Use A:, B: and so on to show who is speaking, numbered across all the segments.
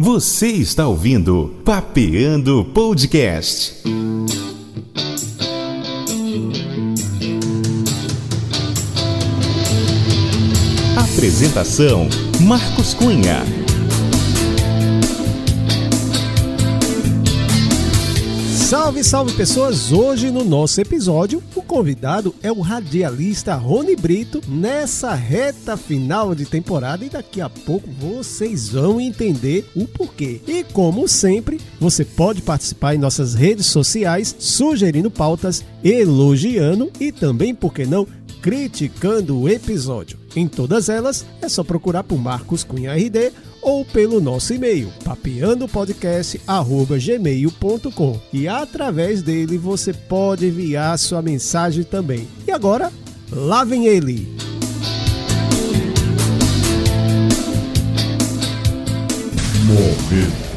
A: Você está ouvindo Papeando Podcast. Apresentação: Marcos Cunha.
B: Salve, salve pessoas! Hoje no nosso episódio, o convidado é o radialista Rony Brito nessa reta final de temporada e daqui a pouco vocês vão entender o porquê. E como sempre, você pode participar em nossas redes sociais, sugerindo pautas, elogiando e também, por que não, criticando o episódio. Em todas elas, é só procurar por Marcos Cunha RD ou pelo nosso e-mail papeandopodcast@gmail.com e através dele você pode enviar sua mensagem também. E agora, lá vem ele.
A: Momento.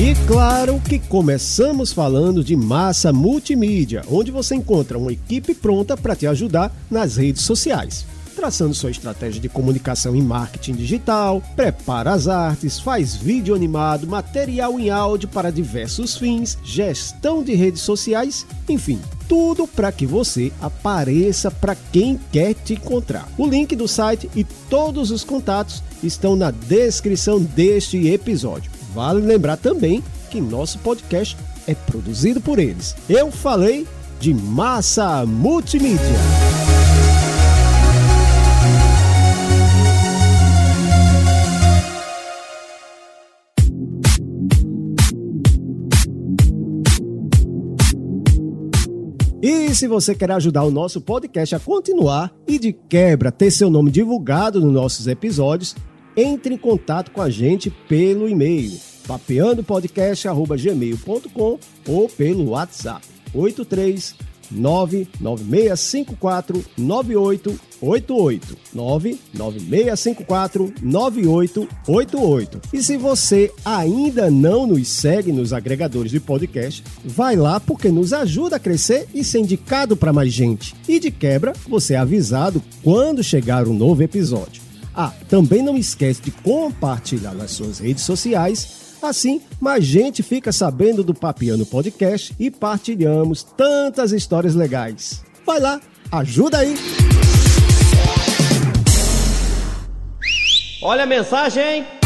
B: E claro que começamos falando de massa multimídia, onde você encontra uma equipe pronta para te ajudar nas redes sociais. Traçando sua estratégia de comunicação em marketing digital, prepara as artes, faz vídeo animado, material em áudio para diversos fins, gestão de redes sociais, enfim, tudo para que você apareça para quem quer te encontrar. O link do site e todos os contatos estão na descrição deste episódio. Vale lembrar também que nosso podcast é produzido por eles. Eu falei de massa multimídia. E se você quer ajudar o nosso podcast a continuar e de quebra ter seu nome divulgado nos nossos episódios, entre em contato com a gente pelo e-mail papeandopodcast.gmail.com ou pelo WhatsApp 83 99654 9888 99654 9888 E se você ainda não nos segue nos agregadores de podcast, vai lá porque nos ajuda a crescer e ser indicado para mais gente. E de quebra, você é avisado quando chegar um novo episódio. Ah, também não esquece de compartilhar nas suas redes sociais Assim, mais gente fica sabendo do Papiano Podcast e partilhamos tantas histórias legais. Vai lá, ajuda aí!
C: Olha a mensagem!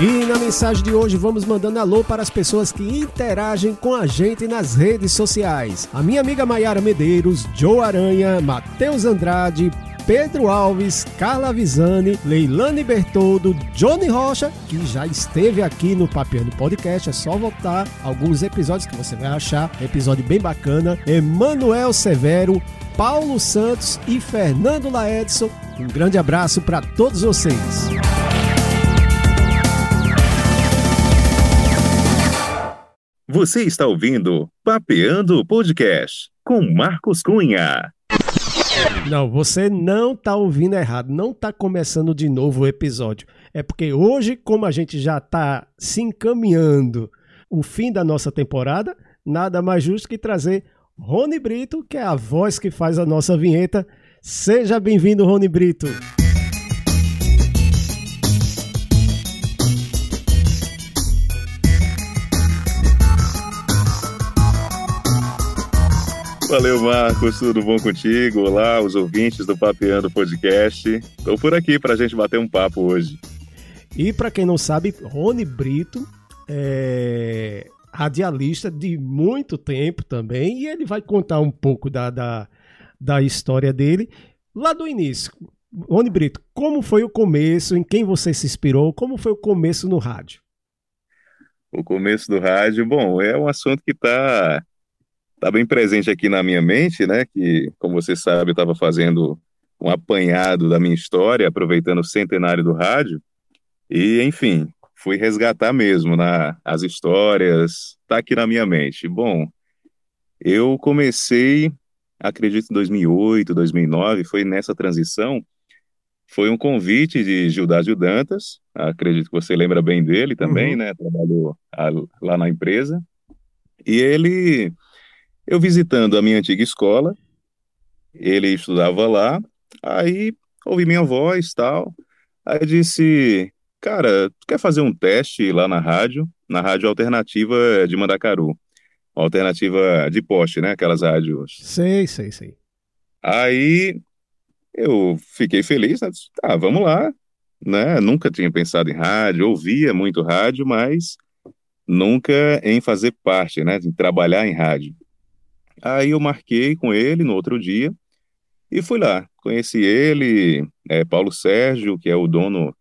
B: E na mensagem de hoje vamos mandando alô para as pessoas que interagem com a gente nas redes sociais. A minha amiga Maiara Medeiros, Joe Aranha, Matheus Andrade, Pedro Alves, Carla Visani, Leilane Bertoldo, Johnny Rocha, que já esteve aqui no Papiano Podcast, é só voltar alguns episódios que você vai achar, episódio bem bacana, Emanuel Severo, Paulo Santos e Fernando Laedson. Um grande abraço para todos vocês.
A: Você está ouvindo Papeando Podcast com Marcos Cunha.
B: Não, você não tá ouvindo errado, não tá começando de novo o episódio. É porque hoje, como a gente já tá se encaminhando o fim da nossa temporada, nada mais justo que trazer Rony Brito, que é a voz que faz a nossa vinheta. Seja bem-vindo, Rony Brito.
D: Valeu, Marcos, tudo bom contigo? Olá, os ouvintes do Papeando Podcast. Estou por aqui para a gente bater um papo hoje.
B: E para quem não sabe, Rony Brito é radialista de muito tempo também, e ele vai contar um pouco da, da, da história dele lá do início. Rony Brito, como foi o começo, em quem você se inspirou, como foi o começo no rádio?
D: O começo do rádio, bom, é um assunto que está tá bem presente aqui na minha mente, né? Que, como você sabe, eu estava fazendo um apanhado da minha história, aproveitando o centenário do rádio. E, enfim, fui resgatar mesmo na, as histórias, tá aqui na minha mente. Bom, eu comecei, acredito, em 2008, 2009, foi nessa transição. Foi um convite de Gildásio Dantas, acredito que você lembra bem dele também, uhum. né? Trabalhou lá na empresa. E ele eu visitando a minha antiga escola, ele estudava lá, aí ouvi minha voz tal, aí disse, cara, tu quer fazer um teste lá na rádio, na rádio alternativa de Mandacaru, alternativa de poste, né, aquelas rádios.
B: Sei, sei, sei.
D: Aí eu fiquei feliz, né? Tá, vamos lá, né? Nunca tinha pensado em rádio, ouvia muito rádio, mas nunca em fazer parte, né? Em trabalhar em rádio. Aí eu marquei com ele no outro dia e fui lá. Conheci ele, é, Paulo Sérgio, que é o dono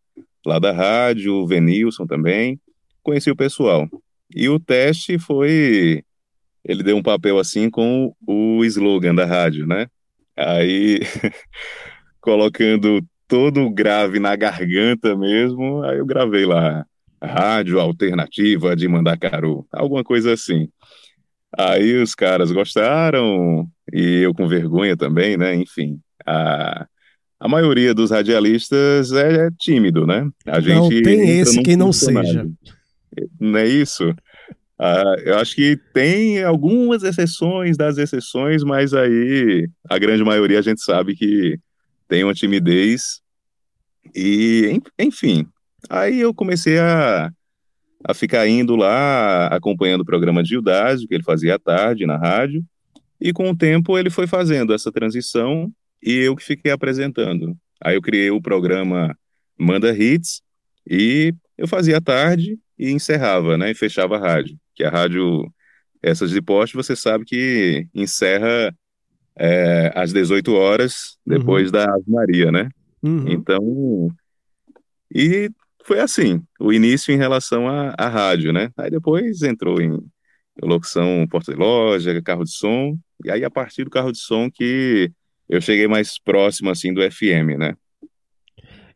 D: lá da rádio, Venilson também. Conheci o pessoal. E o teste foi. Ele deu um papel assim com o slogan da rádio, né? Aí, colocando todo grave na garganta mesmo, aí eu gravei lá, Rádio Alternativa de Mandacaru, alguma coisa assim. Aí os caras gostaram, e eu com vergonha também, né? Enfim, a, a maioria dos radialistas é, é tímido, né?
B: A gente não tem esse que não seja.
D: Não é isso? Uh, eu acho que tem algumas exceções das exceções, mas aí a grande maioria a gente sabe que tem uma timidez. E, enfim, aí eu comecei a, a ficar indo lá, acompanhando o programa de Ildásio, que ele fazia à tarde na rádio, e com o tempo ele foi fazendo essa transição e eu que fiquei apresentando. Aí eu criei o programa Manda Hits e eu fazia à tarde e encerrava, né, e fechava a rádio que a rádio essas de poste, você sabe que encerra é, às 18 horas, depois uhum. da Ave Maria, né? Uhum. Então, e foi assim, o início em relação à, rádio, né? Aí depois entrou em locução porta de loja, carro de som, e aí a partir do carro de som que eu cheguei mais próximo, assim, do FM, né?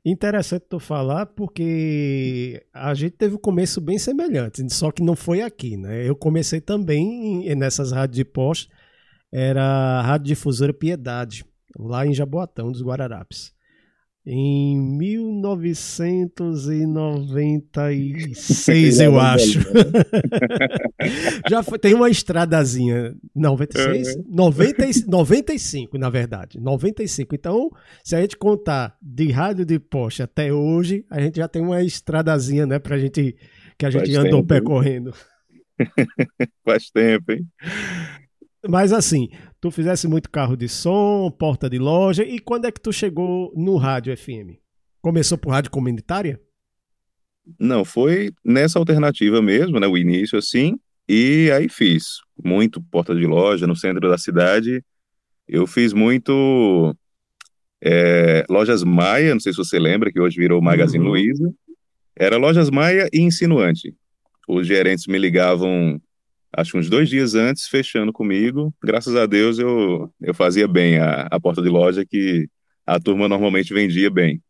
B: Interessante tu falar, porque a gente teve um começo bem semelhante, só que não foi aqui, né? Eu comecei também nessas rádios de poste, era a Rádio Difusora Piedade, lá em Jaboatão dos Guararapes em 1996, eu acho. Já foi, tem uma estradazinha. 96? Uhum. 90, 95, na verdade. 95. Então, se a gente contar de rádio de poste até hoje, a gente já tem uma estradazinha, né, pra gente que a gente Faz andou tempo, percorrendo.
D: Faz tempo, hein?
B: Mas assim, tu fizesse muito carro de som, porta de loja, e quando é que tu chegou no rádio FM? Começou por rádio comunitária?
D: Não, foi nessa alternativa mesmo, né, o início assim, e aí fiz muito porta de loja no centro da cidade, eu fiz muito é, Lojas Maia, não sei se você lembra, que hoje virou Magazine uhum. Luiza, era Lojas Maia e Insinuante. Os gerentes me ligavam acho que uns dois dias antes, fechando comigo. Graças a Deus eu, eu fazia bem a, a porta de loja que a turma normalmente vendia bem.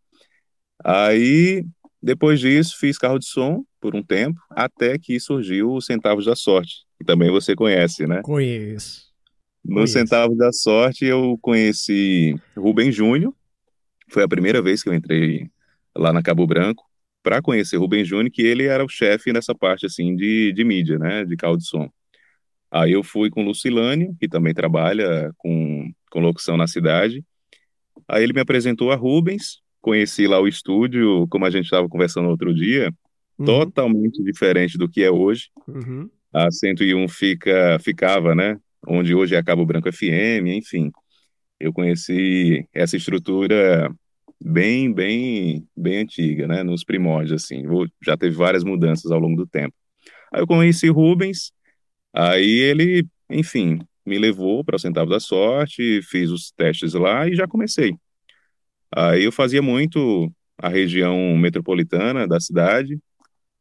D: Aí, depois disso, fiz carro de som por um tempo, até que surgiu o Centavos da Sorte, que também você conhece, né?
B: Conheço.
D: No Conheço. Centavos da Sorte eu conheci Rubem Júnior, foi a primeira vez que eu entrei lá na Cabo Branco para conhecer Rubem Júnior, que ele era o chefe nessa parte assim de, de mídia, né, de carro de som. Aí eu fui com Lucilane, que também trabalha com, com locução na cidade. Aí ele me apresentou a Rubens, conheci lá o estúdio, como a gente estava conversando outro dia, uhum. totalmente diferente do que é hoje. Uhum. A 101 fica, ficava, né, onde hoje é Cabo Branco FM, enfim. Eu conheci essa estrutura bem, bem, bem antiga, né? Nos primórdios, assim. Já teve várias mudanças ao longo do tempo. Aí eu conheci Rubens, aí ele, enfim, me levou para o Centavo da Sorte, fiz os testes lá e já comecei. Aí eu fazia muito a região metropolitana da cidade,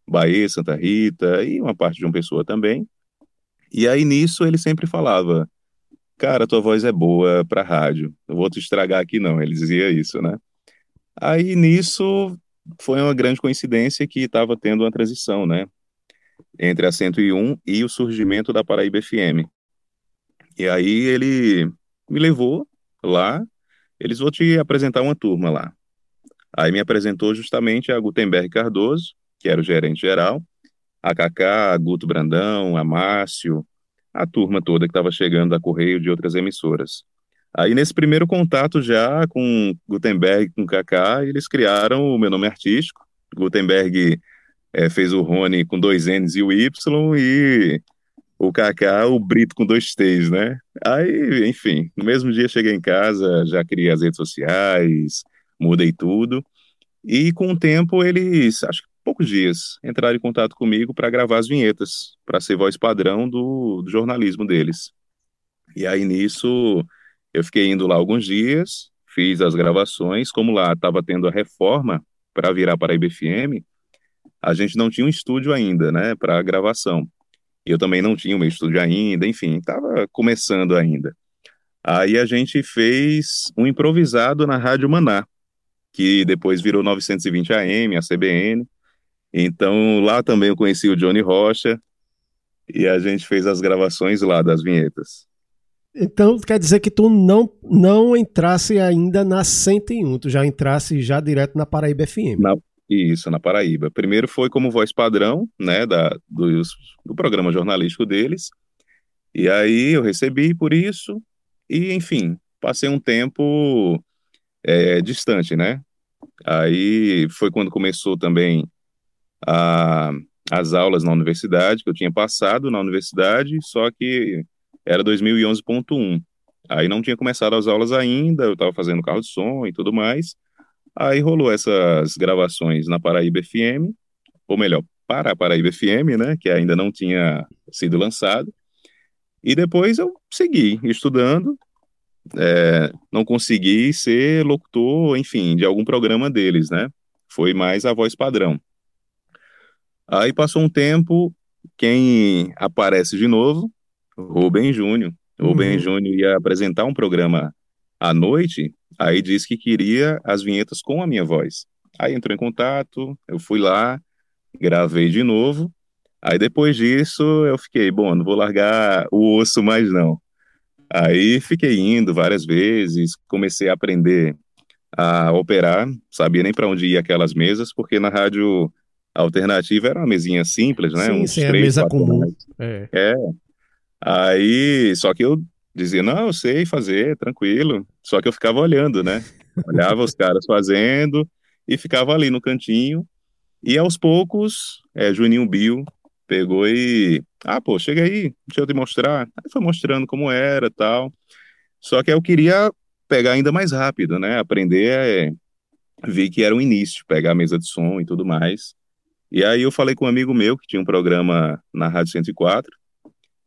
D: Bahia, Santa Rita e uma parte de uma pessoa também. E aí nisso ele sempre falava: Cara, tua voz é boa para rádio, não vou te estragar aqui não. Ele dizia isso, né? Aí nisso foi uma grande coincidência que estava tendo uma transição, né? Entre a 101 e o surgimento da Paraíba FM. E aí ele me levou lá, eles vão te apresentar uma turma lá. Aí me apresentou justamente a Gutenberg Cardoso, que era o gerente geral, a Cacá, a Guto Brandão, a Márcio, a turma toda que estava chegando da Correio de outras emissoras. Aí, nesse primeiro contato já com Gutenberg, com Kaká, eles criaram o meu nome artístico. Gutenberg é, fez o Rony com dois N's e o Y, e o Kaká, o Brito com dois T's, né? Aí, enfim, no mesmo dia cheguei em casa, já criei as redes sociais, mudei tudo. E com o tempo eles, acho que poucos dias, entraram em contato comigo para gravar as vinhetas, para ser voz padrão do, do, jornalismo deles. E aí nisso eu fiquei indo lá alguns dias, fiz as gravações, como lá estava tendo a reforma para virar para a IBFM, a gente não tinha um estúdio ainda, né, para gravação. Eu também não tinha o meu estúdio ainda, enfim, estava começando ainda. Aí a gente fez um improvisado na Rádio Maná, que depois virou 920 AM, a CBN. Então lá também eu conheci o Johnny Rocha e a gente fez as gravações lá das vinhetas.
B: Então quer dizer que tu não não entrasse ainda na 101, tu já entrasse já direto na Paraíba FM.
D: Na, isso, na Paraíba. Primeiro foi como voz padrão, né, da, do, do programa jornalístico deles. E aí eu recebi por isso, e enfim, passei um tempo é, distante, né? Aí foi quando começou também a, as aulas na universidade, que eu tinha passado na universidade, só que era 2011.1. Aí não tinha começado as aulas ainda, eu estava fazendo carro de som e tudo mais. Aí rolou essas gravações na Paraíba FM, ou melhor, para a Paraíba FM, né, que ainda não tinha sido lançado. E depois eu segui estudando, é, não consegui ser locutor, enfim, de algum programa deles, né? Foi mais a voz padrão. Aí passou um tempo, quem aparece de novo? Rubem Júnior. Uhum. Rubem Júnior ia apresentar um programa à noite Aí disse que queria as vinhetas com a minha voz. Aí entrou em contato, eu fui lá, gravei de novo. Aí depois disso eu fiquei, bom, não vou largar o osso mais não. Aí fiquei indo várias vezes, comecei a aprender a operar, sabia nem para onde ia aquelas mesas, porque na rádio alternativa era uma mesinha simples, né?
B: Sim, Uns sim, três, a mesa comum.
D: É. é. Aí, só que eu dizia, não, eu sei fazer, tranquilo. Só que eu ficava olhando, né? Olhava os caras fazendo e ficava ali no cantinho. E aos poucos, é, Juninho Bill pegou e, ah, pô, chega aí, deixa eu te mostrar. Aí foi mostrando como era tal. Só que eu queria pegar ainda mais rápido, né? Aprender, é, vi que era o início, pegar a mesa de som e tudo mais. E aí eu falei com um amigo meu que tinha um programa na Rádio 104,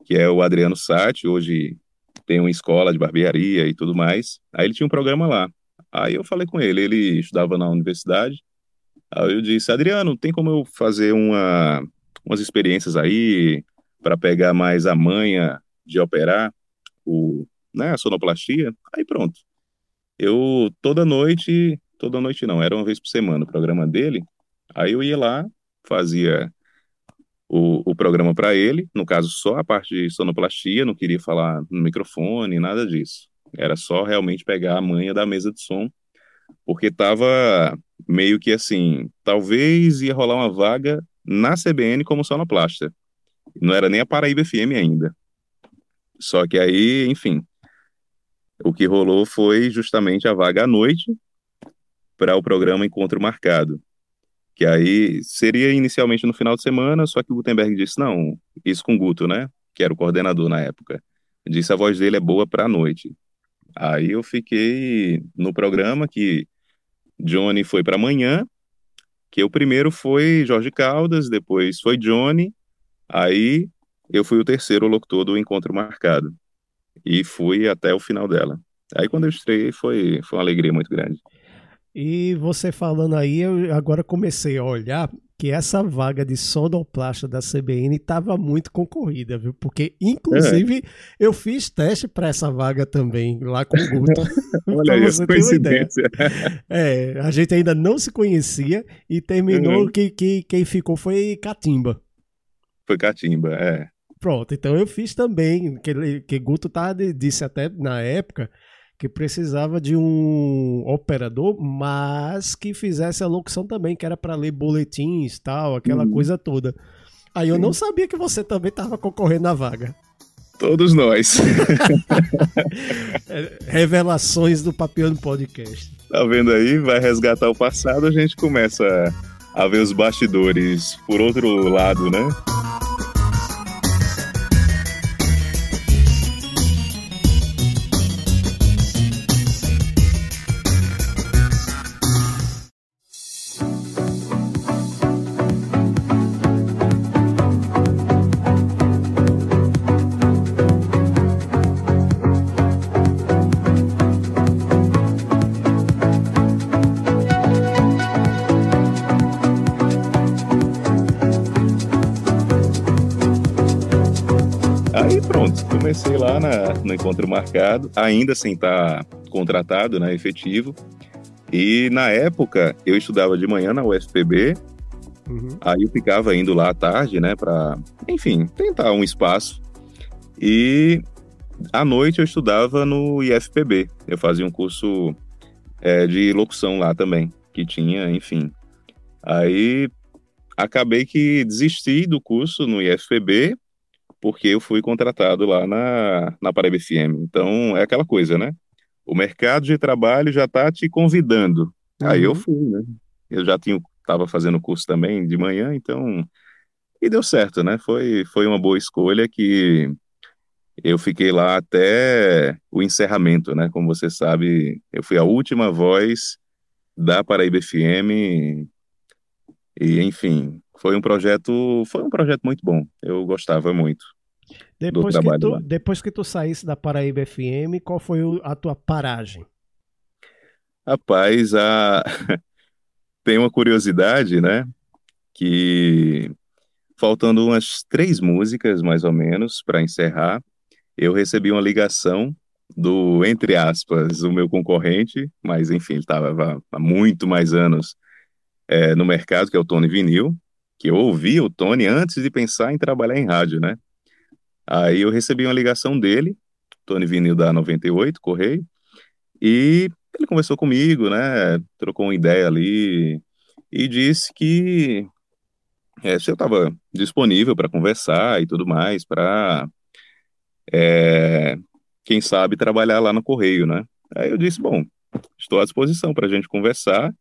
D: que é o Adriano Sati, hoje tem uma escola de barbearia e tudo mais. Aí ele tinha um programa lá. Aí eu falei com ele, ele estudava na universidade. Aí eu disse, Adriano, tem como eu fazer uma, umas experiências aí para pegar mais a manha de operar o, né, a sonoplastia? Aí pronto. Eu toda noite, toda noite não, era uma vez por semana o programa dele. Aí eu ia lá, fazia o, o programa para ele, no caso só a parte de sonoplastia, não queria falar no microfone, nada disso. Era só realmente pegar a manha da mesa de som, porque estava meio que assim, talvez ia rolar uma vaga na CBN como sonoplasta. Não era nem a Paraíba FM ainda. Só que aí, enfim, o que rolou foi justamente a vaga à noite para o programa Encontro Marcado que aí seria inicialmente no final de semana, só que o Gutenberg disse, não, isso com o Guto, né, que era o coordenador na época, disse a voz dele é boa para a noite. Aí eu fiquei no programa que Johnny foi para amanhã, que o primeiro foi Jorge Caldas, depois foi Johnny, aí eu fui o terceiro locutor do encontro marcado e fui até o final dela. Aí quando eu estreiei foi, foi uma alegria muito grande.
B: E você falando aí, eu agora comecei a olhar que essa vaga de sonoplasta da CBN estava muito concorrida, viu? Porque, inclusive, é. eu fiz teste para essa vaga também, lá com o Guto.
D: Olha isso, coincidência.
B: É, a gente ainda não se conhecia e terminou uhum. que, que quem ficou foi Catimba.
D: Foi Catimba, é.
B: Pronto, então eu fiz também, que, que Guto tá, disse até na época que precisava de um operador, mas que fizesse a locução também, que era para ler boletins tal, aquela uhum. coisa toda. Aí eu não sabia que você também estava concorrendo à vaga.
D: Todos nós.
B: Revelações do Papiano Podcast.
D: Tá vendo aí? Vai resgatar o passado, a gente começa a ver os bastidores por outro lado, né? No encontro marcado, ainda sem estar contratado, né, efetivo. E na época eu estudava de manhã na UFPB, uhum. aí eu ficava indo lá à tarde, né, para, enfim, tentar um espaço. E à noite eu estudava no IFPB. Eu fazia um curso é, de locução lá também, que tinha, enfim. Aí acabei que desisti do curso no IFPB porque eu fui contratado lá na, na Paraíba FM. Então, é aquela coisa, né? O mercado de trabalho já está te convidando. Uhum. Aí eu uhum. fui, né? Eu já tinha, estava fazendo curso também de manhã, então... E deu certo, né? Foi, foi uma boa escolha que eu fiquei lá até o encerramento, né? Como você sabe, eu fui a última voz da Paraíba FM e, enfim, foi um projeto, foi um projeto muito bom. Eu gostava muito.
B: Depois, que, tu, lá. depois que tu saísse da Paraíba FM, qual foi a tua paragem?
D: Rapaz, a... tem uma curiosidade, né? Que faltando umas três músicas, mais ou menos, para encerrar, eu recebi uma ligação do, entre aspas, o meu concorrente, mas enfim, ele estava há muito mais anos é, no mercado, que é o Tony Vinil, que eu ouvi o Tony antes de pensar em trabalhar em rádio, né? Aí eu recebi uma ligação dele, Tony Vinil da 98, Correio, e ele conversou comigo, né? Trocou uma ideia ali e disse que é, se eu estava disponível para conversar e tudo mais, para é, quem sabe trabalhar lá no Correio, né? Aí eu disse, bom, estou à disposição para a gente conversar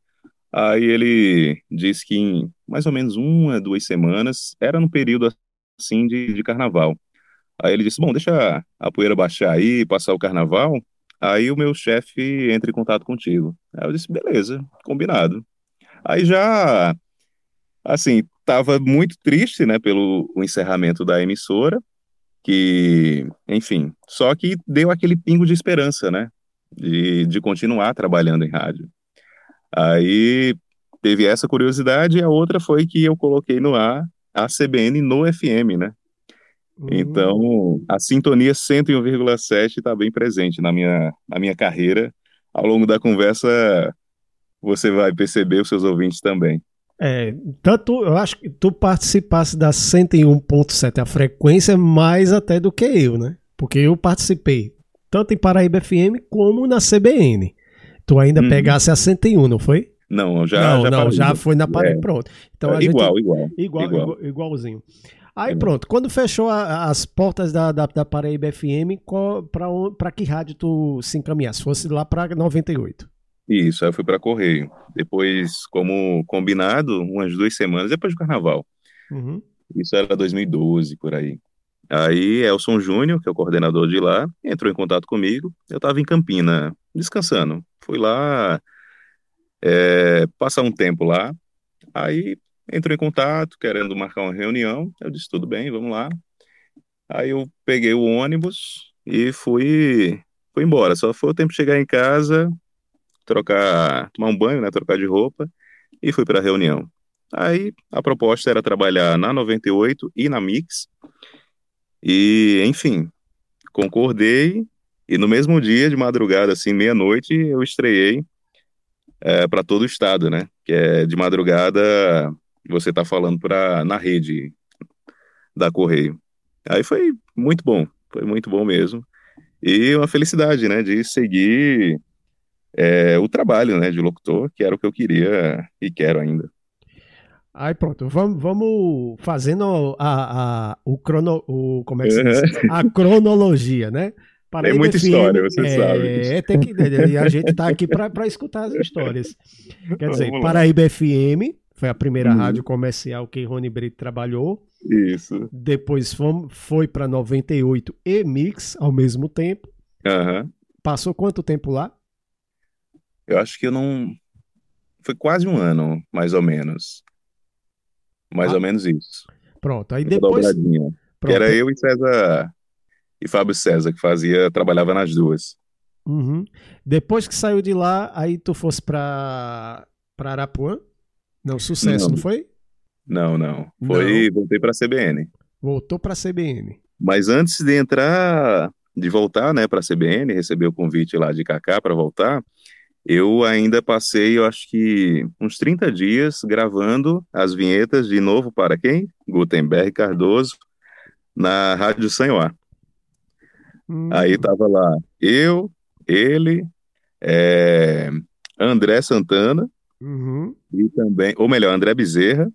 D: Aí ele disse que em mais ou menos uma, duas semanas, era no período assim de, de carnaval. Aí ele disse: Bom, deixa a poeira baixar aí, passar o carnaval. Aí o meu chefe entra em contato contigo. Aí eu disse: Beleza, combinado. Aí já, assim, estava muito triste, né, pelo encerramento da emissora, que, enfim, só que deu aquele pingo de esperança, né, de, de continuar trabalhando em rádio. Aí teve essa curiosidade e a outra foi que eu coloquei no ar a CBN no FM, né? Então, hum. a sintonia 101,7 está bem presente na minha, na minha carreira. Ao longo da conversa, você vai perceber os seus ouvintes também.
B: É, tanto eu acho que tu participasse da 101.7, a frequência mais até do que eu, né? Porque eu participei tanto em Paraíba FM como na CBN. Tu ainda hum. pegasse a 101, não foi?
D: Não, já Não, já,
B: não, já foi na parede, é. pronto.
D: Então, é, igual,
B: gente,
D: igual,
B: igual, igual. Igualzinho. Aí é pronto, quando fechou a, as portas da, da, da Paraíba FM, para que rádio tu se encaminhasse? Fosse lá para 98?
D: Isso, aí eu fui para Correio. Depois, como combinado, umas duas semanas depois do carnaval. Uhum. Isso era 2012, por aí. Aí Elson Júnior, que é o coordenador de lá, entrou em contato comigo. Eu estava em Campina, descansando. Fui lá é, passar um tempo lá. Aí entrou em contato, querendo marcar uma reunião. Eu disse, tudo bem, vamos lá. Aí eu peguei o ônibus e fui, fui embora. Só foi o tempo de chegar em casa, trocar, tomar um banho, né, trocar de roupa, e fui para a reunião. Aí a proposta era trabalhar na 98 e na Mix. E, enfim, concordei e no mesmo dia, de madrugada, assim, meia-noite, eu estreiei é, para todo o estado, né? Que é de madrugada você tá falando pra, na rede da Correio. Aí foi muito bom, foi muito bom mesmo. E uma felicidade, né, de seguir é, o trabalho, né, de locutor, que era o que eu queria e quero ainda.
B: Aí pronto, vamos, vamos fazendo a, a, o crono, o, como é que se diz? A cronologia, né?
D: Paraíba tem muita FM, história, você é, sabe.
B: Tem que, e a gente está aqui para escutar as histórias. Quer dizer, Paraíba FM foi a primeira uhum. rádio comercial que Rony Brito trabalhou.
D: Isso.
B: Depois fomos, foi para 98 e Mix ao mesmo tempo.
D: Uhum.
B: Passou quanto tempo lá?
D: Eu acho que eu não. Foi quase um ano, mais ou menos. Mais ah. ou menos isso.
B: Pronto, aí depois.
D: Pronto. Era eu e César e Fábio César, que fazia, trabalhava nas duas.
B: Uhum. Depois que saiu de lá, aí tu fosse para para Arapuã? Não, sucesso, não, não foi?
D: Não, não. Foi, não. voltei para a CBN.
B: Voltou para a CBN.
D: Mas antes de entrar, de voltar, né, para a CBN, receber o convite lá de Kaká para voltar, eu ainda passei, eu acho que uns 30 dias gravando as vinhetas de novo para quem? Gutenberg Cardoso, na Rádio Sanhoá. Hum. Aí tava lá eu, ele, é, André Santana
B: uhum.
D: e também, ou melhor, André Bezerra,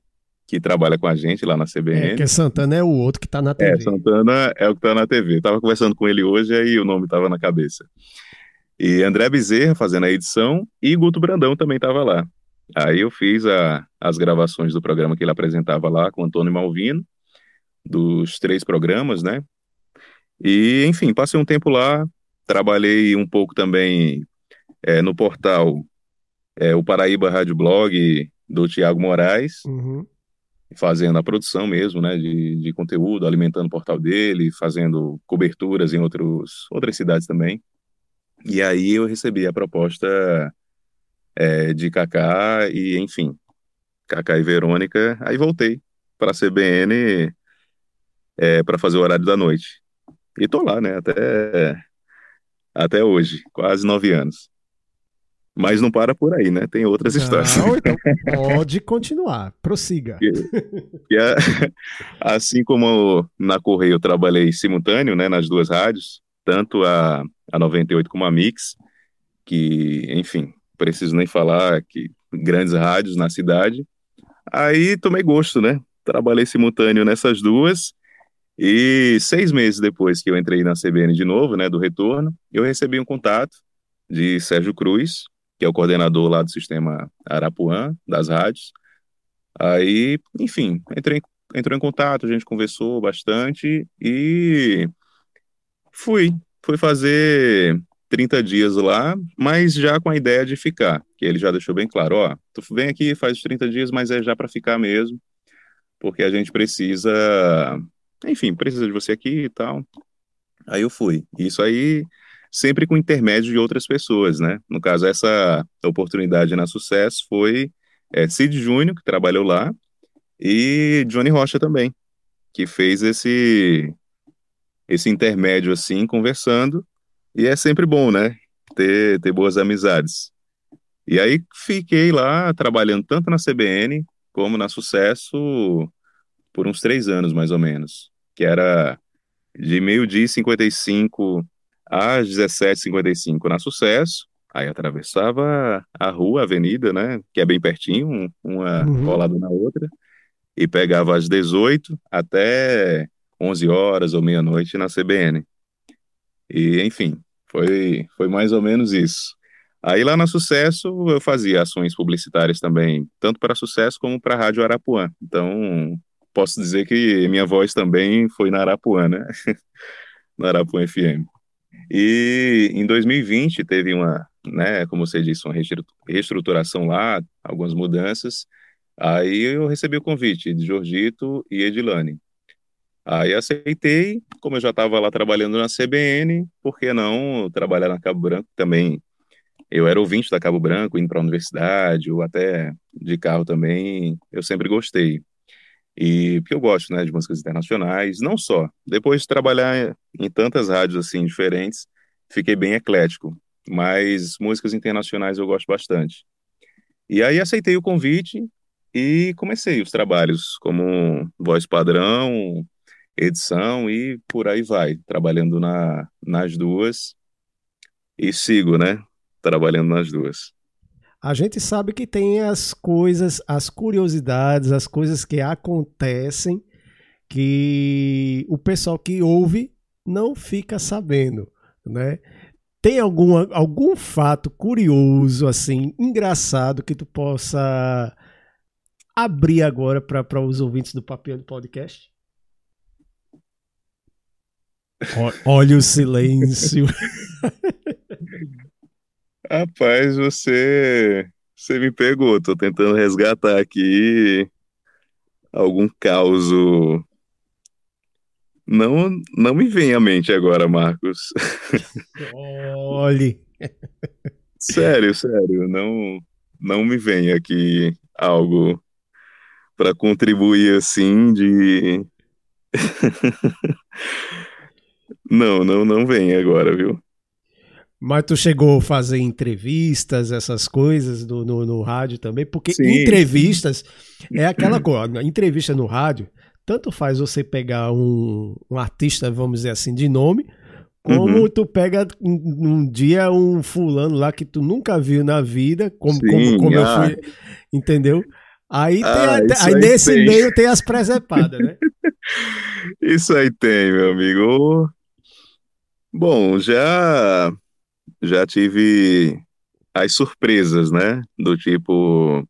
D: que trabalha com a gente lá na CBN. É,
B: que Santana é o outro que tá na TV.
D: É, Santana é o que tá na TV. tava conversando com ele hoje aí o nome tava na cabeça. E André Bezerra fazendo a edição e Guto Brandão também tava lá. Aí eu fiz a, as gravações do programa que ele apresentava lá com Antônio Malvino, dos três programas, né? E, enfim, passei um tempo lá, trabalhei um pouco também é, no portal é, o Paraíba Rádio Blog do Tiago Moraes,
B: uhum.
D: fazendo a produção mesmo, né, de, de conteúdo, alimentando o portal dele, fazendo coberturas em outros, outras cidades também. E aí eu recebi a proposta é, de Kaká e, enfim, Kaká e Verônica, aí voltei para a CBN é, para fazer o horário da noite. E tô lá, né, até, até hoje, quase nove anos. Mas não para por aí, né? Tem outras histórias.
B: então pode continuar, prossiga.
D: Que, que é, assim como na Correio eu trabalhei simultâneo, né, nas duas rádios, tanto a, a 98 como a Mix, que, enfim, preciso nem falar que grandes rádios na cidade. Aí tomei gosto, né? Trabalhei simultâneo nessas duas e seis meses depois que eu entrei na CBN de novo, né, do retorno, eu recebi um contato de Sérgio Cruz, que é o coordenador lá do sistema Arapuã, das rádios. Aí, enfim, entrei, entrou em contato, a gente conversou bastante e fui. Fui fazer 30 dias lá, mas já com a ideia de ficar, que ele já deixou bem claro, ó, tu vem aqui, faz os 30 dias, mas é já para ficar mesmo, porque a gente precisa enfim, precisa de você aqui e tal. Aí eu fui. Isso aí sempre com intermédio de outras pessoas, né? No caso, essa oportunidade na Sucesso foi é, Cid Júnior, que trabalhou lá, e Johnny Rocha também, que fez esse, esse intermédio assim, conversando, e é sempre bom, né? Ter, ter boas amizades. E aí fiquei lá trabalhando tanto na CBN como na Sucesso por uns três anos, mais ou menos que era de meio-dia e 55 às 17h55 na Sucesso. Aí atravessava a rua, a avenida, né? Que é bem pertinho, uma uhum. colada na outra. E pegava às 18 até 11 horas ou meia-noite na CBN. E, enfim, foi, foi mais ou menos isso. Aí lá na Sucesso eu fazia ações publicitárias também, tanto para Sucesso como para a Rádio Arapuã. Então, posso dizer que minha voz também foi na Arapuã, né? na Arapuã FM. E em 2020 teve uma, né, como você disse, uma reestruturação lá, algumas mudanças. Aí eu recebi o convite de Jorgito e Edilane. Aí aceitei, como eu já estava lá trabalhando na CBN, por que não trabalhar na Cabo Branco também? Eu era ouvinte da Cabo Branco, indo para a universidade, ou até de carro também, eu sempre gostei. E porque eu gosto, né, de músicas internacionais, não só. Depois de trabalhar em tantas rádios assim diferentes, fiquei bem eclético, mas músicas internacionais eu gosto bastante. E aí aceitei o convite e comecei os trabalhos como voz padrão, edição e por aí vai, trabalhando na, nas duas e sigo, né, trabalhando nas duas.
B: a gente sabe que tem as coisas, as curiosidades, as coisas que acontecem que o pessoal que ouve não fica sabendo, né? Tem algum, algum fato curioso, assim, engraçado que tu possa abrir agora para os ouvintes do Papel do Podcast? Olha o silêncio.
D: Rapaz, você, você me pegou. Tô tentando resgatar aqui algum caos. Não, não me vem à mente agora, Marcos.
B: Olhe.
D: sério, sério, não, não me vem aqui algo para contribuir assim de. não, não, não vem agora, viu?
B: Mas tu chegou a fazer entrevistas, essas coisas do, no, no rádio também? Porque Sim. entrevistas é aquela coisa. Entrevista no rádio, tanto faz você pegar um, um artista, vamos dizer assim, de nome, como uhum. tu pega um, um, dia um fulano lá que tu nunca viu na vida, como, Sim, como, como ah. eu fui. Entendeu? Aí, ah, tem, aí, aí nesse tem. meio tem as presepadas, né?
D: isso aí tem, meu amigo. Bom, já já tive as surpresas, né? Do tipo,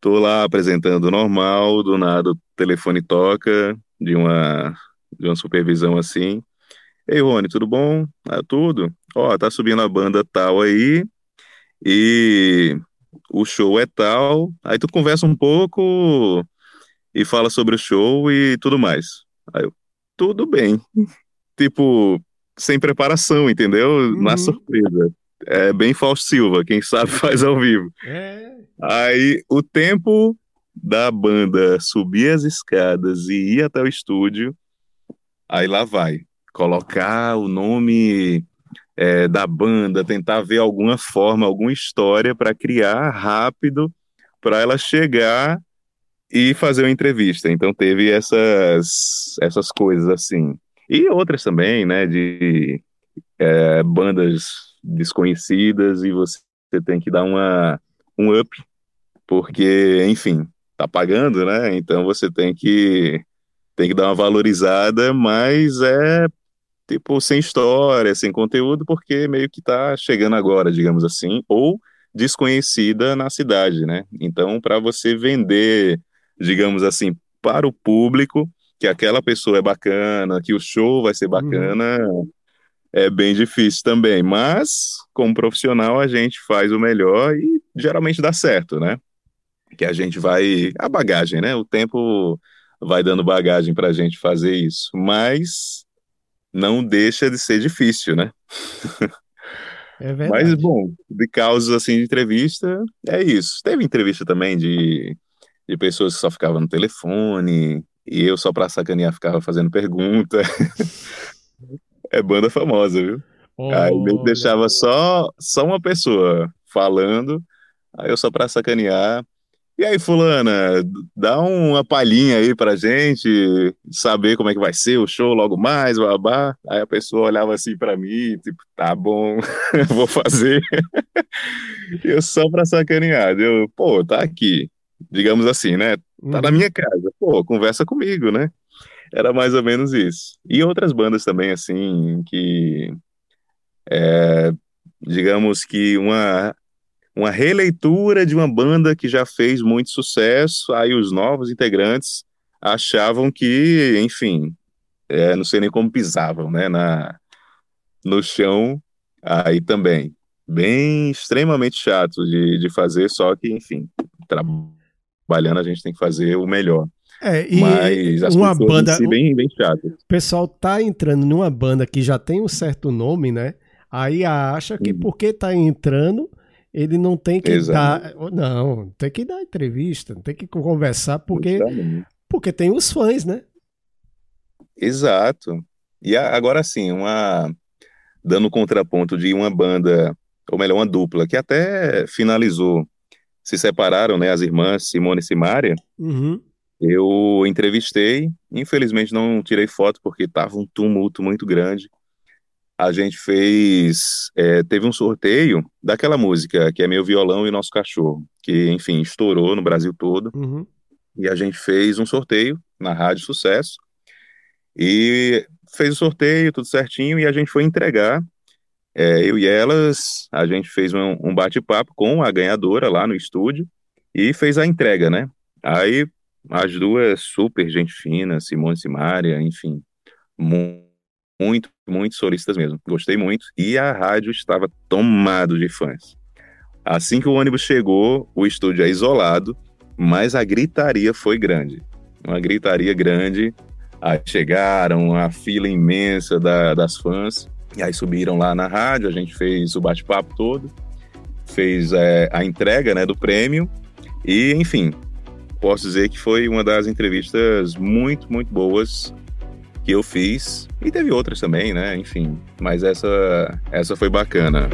D: tô lá apresentando normal, do nada o telefone toca de uma de uma supervisão assim. Ei, Rony, tudo bom? Ah, tudo. Ó, tá subindo a banda tal aí e o show é tal. Aí tu conversa um pouco e fala sobre o show e tudo mais. Aí eu, tudo bem. tipo, sem preparação, entendeu? Uhum. Na surpresa. É bem Fausto Silva, quem sabe faz ao vivo. É. Aí o tempo da banda subir as escadas e ir até o estúdio, aí lá vai. Colocar o nome é, da banda, tentar ver alguma forma, alguma história para criar rápido para ela chegar e fazer uma entrevista. Então teve essas, essas coisas assim. E outras também, né, de é, bandas desconhecidas e você tem que dar uma, um up, porque, enfim, tá pagando, né, então você tem que, tem que dar uma valorizada, mas é tipo sem história, sem conteúdo, porque meio que tá chegando agora, digamos assim, ou desconhecida na cidade, né? Então, para você vender, digamos assim, para o público, que aquela pessoa é bacana, que o show vai ser bacana, uhum. é bem difícil também. Mas, como profissional, a gente faz o melhor e geralmente dá certo, né? Que a gente vai. A bagagem, né? O tempo vai dando bagagem para a gente fazer isso. Mas não deixa de ser difícil, né?
B: É verdade.
D: Mas, bom, de causas assim de entrevista, é isso. Teve entrevista também de, de pessoas que só ficavam no telefone, e eu só pra sacanear ficava fazendo pergunta. é banda famosa, viu? Aí ele deixava só, só uma pessoa falando, aí eu só pra sacanear. E aí, fulana, dá uma palhinha aí pra gente, saber como é que vai ser o show logo mais, babá. Aí a pessoa olhava assim pra mim, tipo, tá bom, vou fazer. eu só pra sacanear, eu, pô, tá aqui, digamos assim, né? Tá na uhum. minha casa. Pô, conversa comigo, né? Era mais ou menos isso. E outras bandas também, assim, que. É, digamos que uma, uma releitura de uma banda que já fez muito sucesso, aí os novos integrantes achavam que, enfim, é, não sei nem como pisavam, né, na, no chão, aí também. Bem, extremamente chato de, de fazer, só que, enfim, trabalho trabalhando, a gente tem que fazer o melhor.
B: É, e Mas as uma banda
D: si bem, bem.
B: O pessoal tá entrando numa banda que já tem um certo nome, né? Aí acha que porque tá entrando, ele não tem que Exato. dar. Não, tem que dar entrevista, tem que conversar, porque, porque tem os fãs, né?
D: Exato. E agora sim, uma dando contraponto de uma banda, ou melhor, uma dupla, que até finalizou se separaram, né, as irmãs Simone e Simária,
B: uhum.
D: eu entrevistei, infelizmente não tirei foto porque tava um tumulto muito grande, a gente fez, é, teve um sorteio daquela música que é Meu Violão e Nosso Cachorro, que, enfim, estourou no Brasil todo. Uhum. E a gente fez um sorteio na Rádio Sucesso. E fez o sorteio, tudo certinho, e a gente foi entregar. É, eu e elas, a gente fez um, um bate-papo com a ganhadora lá no estúdio e fez a entrega, né? Aí as duas super gente fina, Simone Simaria, enfim, muito, muito solistas mesmo. Gostei muito. E a rádio estava tomado de fãs. Assim que o ônibus chegou, o estúdio é isolado, mas a gritaria foi grande. Uma gritaria grande. Aí chegaram, a fila imensa da, das fãs. E aí subiram lá na rádio, a gente fez o bate-papo todo, fez é, a entrega né, do prêmio. E, enfim, posso dizer que foi uma das entrevistas muito, muito boas que eu fiz. E teve outras também, né? Enfim, mas essa, essa foi bacana.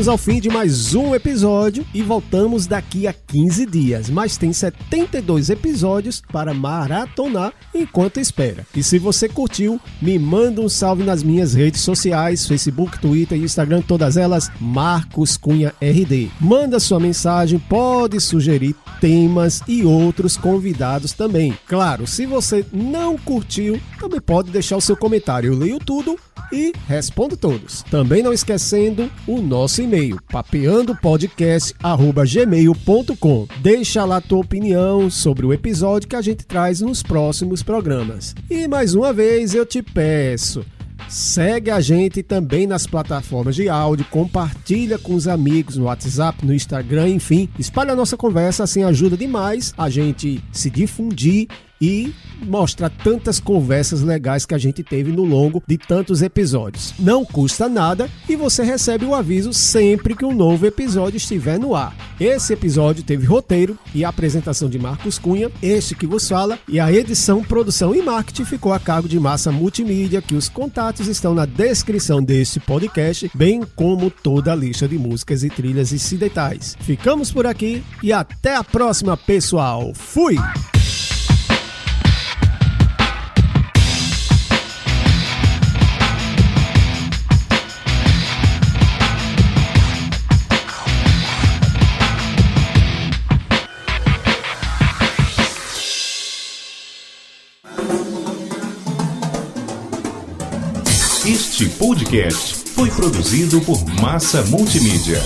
B: Chegamos ao fim de mais um episódio e voltamos daqui a 15 dias, mas tem 72 episódios para maratonar enquanto espera. E se você curtiu, me manda um salve nas minhas redes sociais, Facebook, Twitter e Instagram, todas elas, Marcos Cunha RD. Manda sua mensagem, pode sugerir temas e outros convidados também. Claro, se você não curtiu, também pode deixar o seu comentário. Eu leio tudo e respondo todos. Também não esquecendo o nosso e-mail, papeandopodcast.gmail.com. Deixa lá tua opinião sobre o episódio que a gente traz nos próximos programas. E mais uma vez eu te peço. Segue a gente também nas plataformas de áudio, compartilha com os amigos no WhatsApp, no Instagram, enfim, espalha a nossa conversa, assim ajuda demais a gente se difundir e mostra tantas conversas legais que a gente teve no longo de tantos episódios. Não custa nada e você recebe o aviso sempre que um novo episódio estiver no ar. Esse episódio teve roteiro e apresentação de Marcos Cunha, este que vos fala, e a edição, produção e marketing ficou a cargo de Massa Multimídia, que os contatos estão na descrição deste podcast, bem como toda a lista de músicas e trilhas incidentais. Ficamos por aqui e até a próxima, pessoal. Fui!
A: Este podcast foi produzido por Massa Multimídia.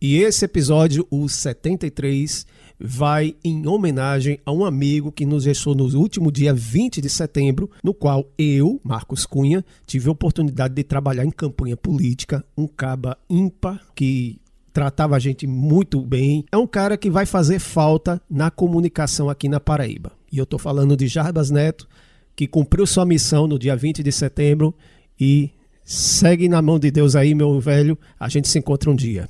B: E esse episódio, o 73, vai em homenagem a um amigo que nos deixou no último dia 20 de setembro, no qual eu, Marcos Cunha, tive a oportunidade de trabalhar em campanha política, um caba ímpar que tratava a gente muito bem. É um cara que vai fazer falta na comunicação aqui na Paraíba. E eu estou falando de Jarbas Neto, que cumpriu sua missão no dia 20 de setembro e segue na mão de Deus aí, meu velho. A gente se encontra um dia.